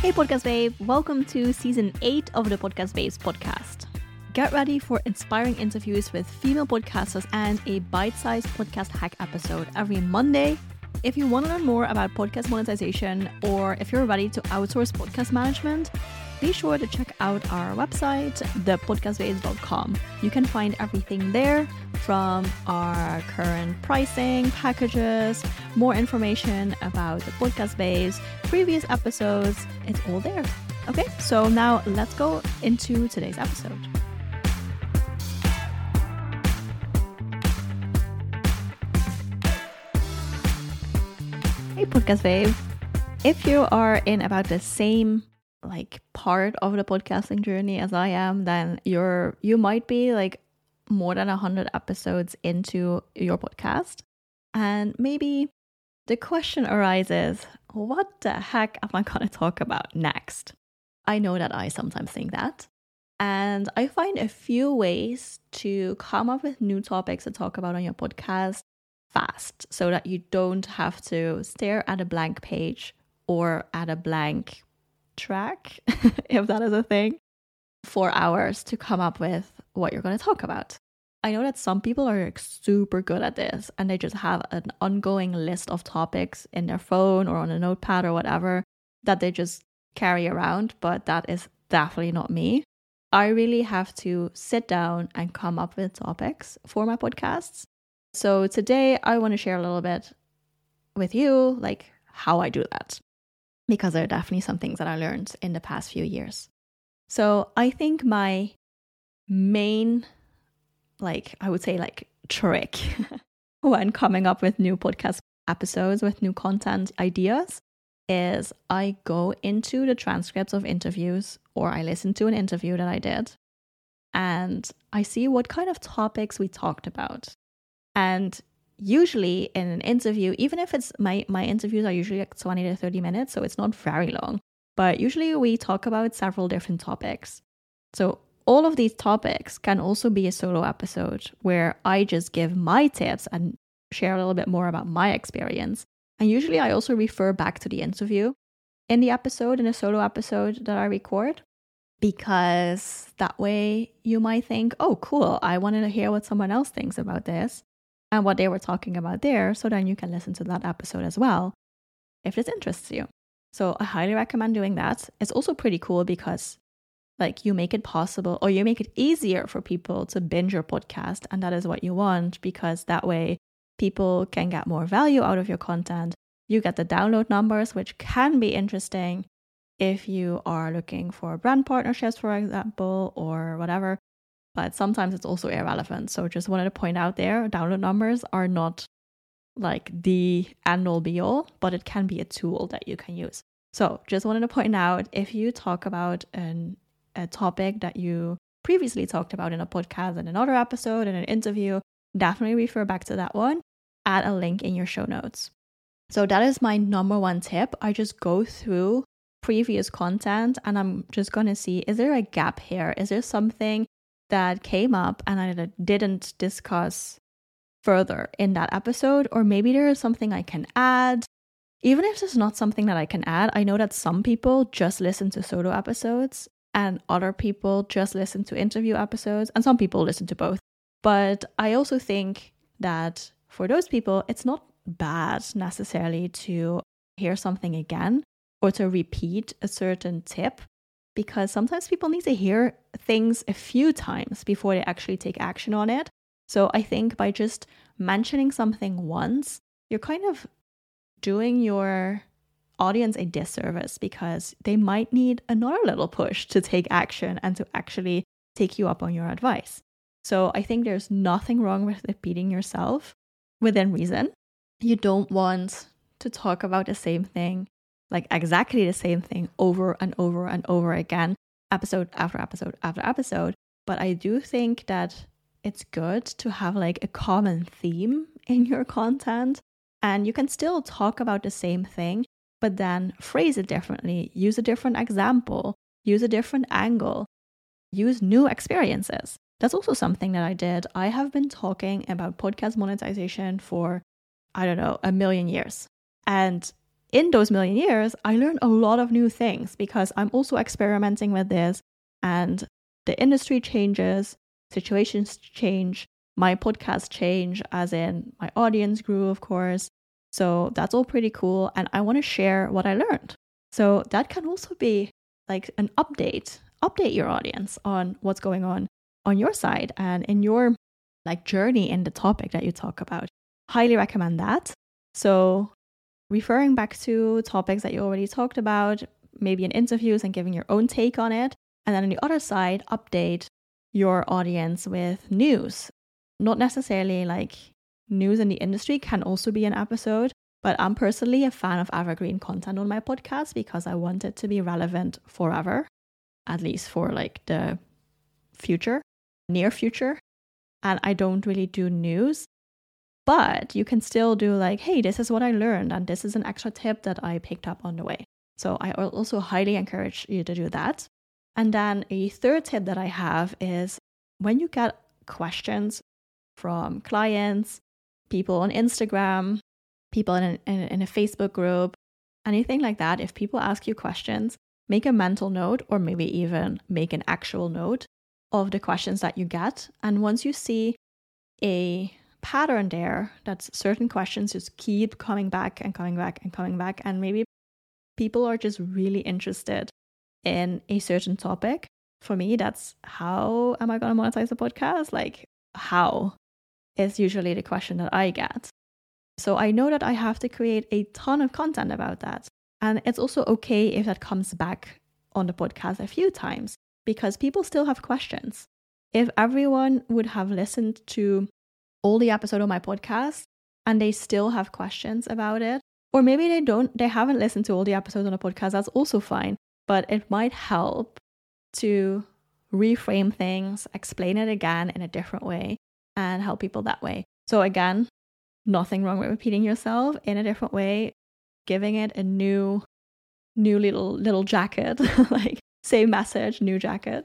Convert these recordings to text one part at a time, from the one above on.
Hey, Podcast Babe, welcome to season 8 of the Podcast Babes podcast. Get ready for inspiring interviews with female podcasters and a bite sized podcast hack episode every Monday. If you want to learn more about podcast monetization or if you're ready to outsource podcast management, be sure to check out our website, thepodcastbabes.com. You can find everything there from our current pricing, packages, more information about the Podcast Babes, previous episodes. It's all there. Okay, so now let's go into today's episode. Hey, podcast babe. If you are in about the same like part of the podcasting journey as I am, then you're you might be like more than 100 episodes into your podcast. And maybe the question arises, what the heck am I going to talk about next? I know that I sometimes think that. And I find a few ways to come up with new topics to talk about on your podcast fast so that you don't have to stare at a blank page or at a blank track, if that is a thing, for hours to come up with what you're going to talk about. I know that some people are like, super good at this and they just have an ongoing list of topics in their phone or on a notepad or whatever that they just carry around, but that is definitely not me. I really have to sit down and come up with topics for my podcasts. So today I want to share a little bit with you, like how I do that because there are definitely some things that I learned in the past few years. So I think my main, like, I would say, like, trick when coming up with new podcast episodes with new content ideas is I go into the transcripts of interviews or I listen to an interview that I did and I see what kind of topics we talked about. And usually in an interview, even if it's my, my interviews are usually like 20 to 30 minutes, so it's not very long, but usually we talk about several different topics. So all of these topics can also be a solo episode where I just give my tips and share a little bit more about my experience. And usually I also refer back to the interview in the episode, in a solo episode that I record, because that way you might think, oh, cool, I wanted to hear what someone else thinks about this and what they were talking about there. So then you can listen to that episode as well if this interests you. So I highly recommend doing that. It's also pretty cool because like you make it possible or you make it easier for people to binge your podcast and that is what you want because that way people can get more value out of your content. You get the download numbers which can be interesting if you are looking for brand partnerships for example or whatever but sometimes it's also irrelevant. So just wanted to point out there, download numbers are not like the end all be all, but it can be a tool that you can use. So just wanted to point out if you talk about an, a topic that you previously talked about in a podcast in another episode in an interview, definitely refer back to that one. Add a link in your show notes. So that is my number one tip. I just go through previous content and I'm just going to see is there a gap here? Is there something that came up and I didn't discuss further in that episode, or maybe there is something I can add. Even if there's not something that I can add, I know that some people just listen to solo episodes and other people just listen to interview episodes, and some people listen to both. But I also think that for those people, it's not bad necessarily to hear something again or to repeat a certain tip because sometimes people need to hear things a few times before they actually take action on it. So I think by just mentioning something once, you're kind of doing your audience a disservice because they might need another little push to take action and to actually take you up on your advice. So I think there's nothing wrong with repeating yourself within reason. You don't want to talk about the same thing like exactly the same thing over and over and over again, episode after episode after episode. But I do think that it's good to have like a common theme in your content. And you can still talk about the same thing, but then phrase it differently, use a different example, use a different angle, use new experiences. That's also something that I did. I have been talking about podcast monetization for, I don't know, a million years. And in those million years, I learned a lot of new things because I'm also experimenting with this and the industry changes, situations change, my podcast change, as in my audience grew, of course. So that's all pretty cool. And I want to share what I learned. So that can also be like an update, update your audience on what's going on on your side and in your like journey in the topic that you talk about. Highly recommend that. So referring back to topics that you already talked about, maybe in interviews and giving your own take on it. And then on the other side, update your audience with news. Not necessarily like news in the industry can also be an episode, but I'm personally a fan of evergreen content on my podcast because I want it to be relevant forever, at least for like the future, near future. And I don't really do news, but you can still do like, hey, this is what I learned, and this is an extra tip that I picked up on the way. So I also highly encourage you to do that. And then a third tip that I have is when you get questions from clients, people on Instagram, people in a, in, a Facebook group, anything like that, if people ask you questions, make a mental note or maybe even make an actual note of the questions that you get. And once you see a pattern there, that certain questions just keep coming back and coming back and coming back, and maybe people are just really interested in a certain topic. For me, that's how am I going to monetize the podcast? Like, how is usually the question that I get. So I know that I have to create a ton of content about that. And it's also okay if that comes back on the podcast a few times because people still have questions. If everyone would have listened to all the episode of my podcast and they still have questions about it, or maybe they don't, they haven't listened to all the episodes on the podcast, that's also fine. But it might help to reframe things, explain it again in a different way, and help people that way. So, again, nothing wrong with repeating yourself in a different way, giving it a new, new little, little jacket, like same message, new jacket.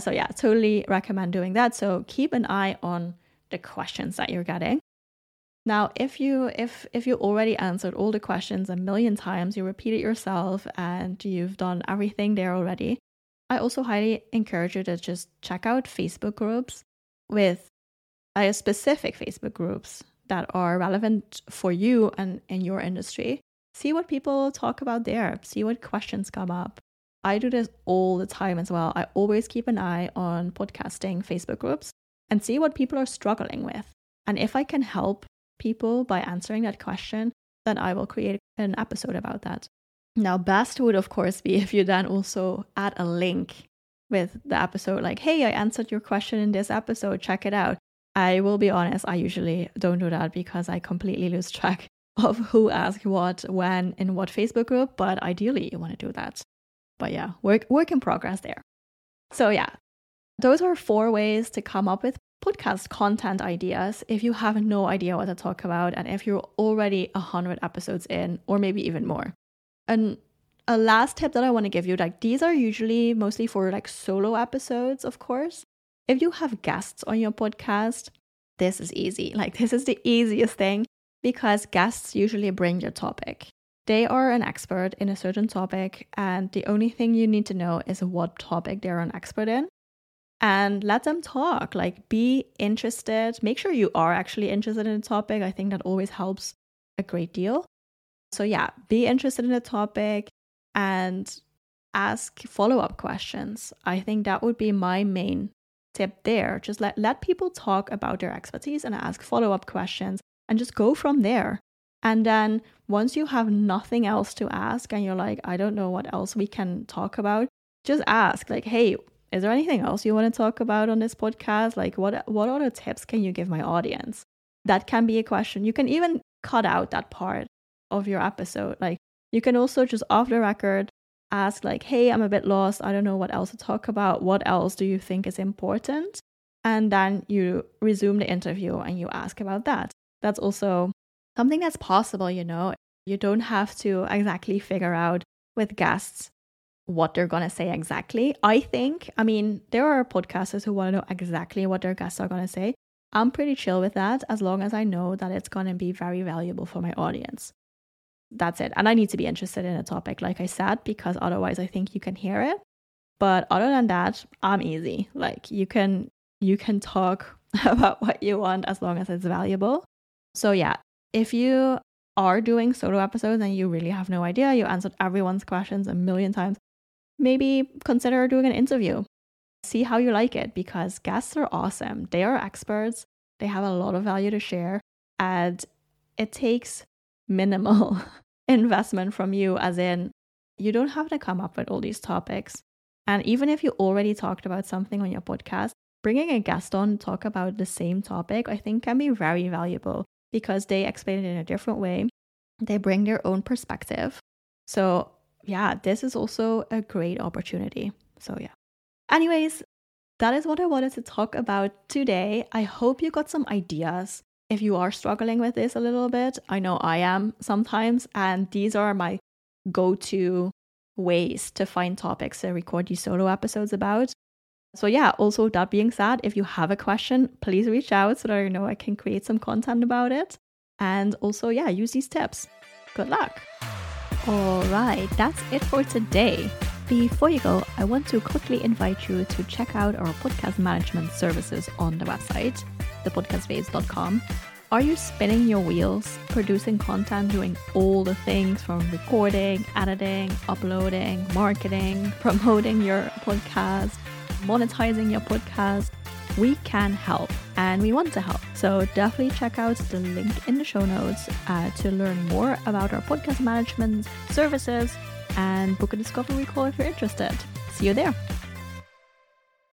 So, yeah, totally recommend doing that. So, keep an eye on the questions that you're getting. Now, if you if if you already answered all the questions a million times, you repeat it yourself and you've done everything there already, I also highly encourage you to just check out Facebook groups with uh, specific Facebook groups that are relevant for you and in your industry. See what people talk about there, see what questions come up. I do this all the time as well. I always keep an eye on podcasting Facebook groups and see what people are struggling with. And if I can help people by answering that question, then I will create an episode about that. Now, best would, of course, be if you then also add a link with the episode, like, hey, I answered your question in this episode, check it out. I will be honest, I usually don't do that because I completely lose track of who asked what, when, in what Facebook group, but ideally you want to do that. But yeah, work work in progress there. So yeah, those are four ways to come up with podcast content ideas if you have no idea what to talk about and if you're already 100 episodes in or maybe even more. And a last tip that I want to give you like these are usually mostly for like solo episodes, of course. If you have guests on your podcast, this is easy. Like, this is the easiest thing because guests usually bring your topic. They are an expert in a certain topic, and the only thing you need to know is what topic they're an expert in. And let them talk. Like, be interested. Make sure you are actually interested in the topic. I think that always helps a great deal. So, yeah, be interested in the topic and ask follow up questions. I think that would be my main tip there. Just let, let people talk about their expertise and ask follow up questions and just go from there. And then once you have nothing else to ask and you're like, I don't know what else we can talk about, just ask, like, hey, is there anything else you want to talk about on this podcast? Like, what, what other tips can you give my audience? That can be a question. You can even cut out that part of your episode. Like, you can also just off the record ask like, hey, I'm a bit lost. I don't know what else to talk about. What else do you think is important? And then you resume the interview and you ask about that. That's also something that's possible, you know. You don't have to exactly figure out with guests what they're going to say exactly. I think, I mean, there are podcasters who want to know exactly what their guests are going to say. I'm pretty chill with that as long as I know that it's going to be very valuable for my audience. that's it. And I need to be interested in a topic, like I said, because otherwise I think you can hear it. But other than that, I'm easy. Like you can you can talk about what you want as long as it's valuable. So yeah, if you are doing solo episodes and you really have no idea, you answered everyone's questions a million times, maybe consider doing an interview. See how you like it because guests are awesome. They are experts, they have a lot of value to share, and it takes minimal investment from you, as in, you don't have to come up with all these topics. And even if you already talked about something on your podcast, bringing a guest on to talk about the same topic, I think can be very valuable because they explain it in a different way. They bring their own perspective. So, yeah, this is also a great opportunity. So, yeah. Anyways, that is what I wanted to talk about today. I hope you got some ideas if you are struggling with this a little bit. I know I am sometimes, and these are my go to ways to find topics to record these solo episodes about. So, yeah, also that being said, if you have a question, please reach out so that I know I can create some content about it. And also, yeah, use these tips. Good luck. All right, that's it for today. Before you go, I want to quickly invite you to check out our podcast management services on the website, thepodcastbabes.com. Are you spinning your wheels, producing content, doing all the things from recording, editing, uploading, marketing, promoting your podcast, monetizing your podcast? We can help and we want to help. So definitely check out the link in the show notes uh, to learn more about our podcast management services and book a discovery call if you're interested. See you there.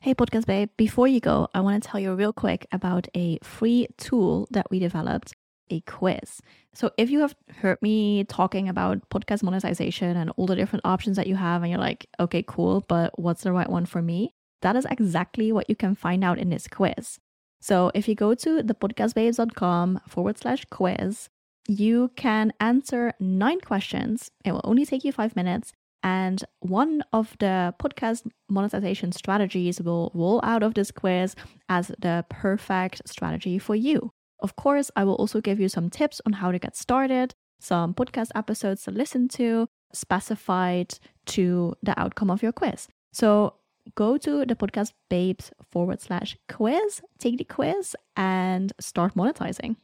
Hey, Podcast Babe, before you go, I want to tell you real quick about a free tool that we developed a quiz. So, if you have heard me talking about podcast monetization and all the different options that you have, and you're like, okay, cool, but what's the right one for me? That is exactly what you can find out in this quiz. So, if you go to thepodcastbabes.com forward slash quiz, you can answer nine questions. It will only take you five minutes. And one of the podcast monetization strategies will roll out of this quiz as the perfect strategy for you. Of course, I will also give you some tips on how to get started, some podcast episodes to listen to, specified to the outcome of your quiz. So go to the podcast babes forward slash quiz, take the quiz, and start monetizing.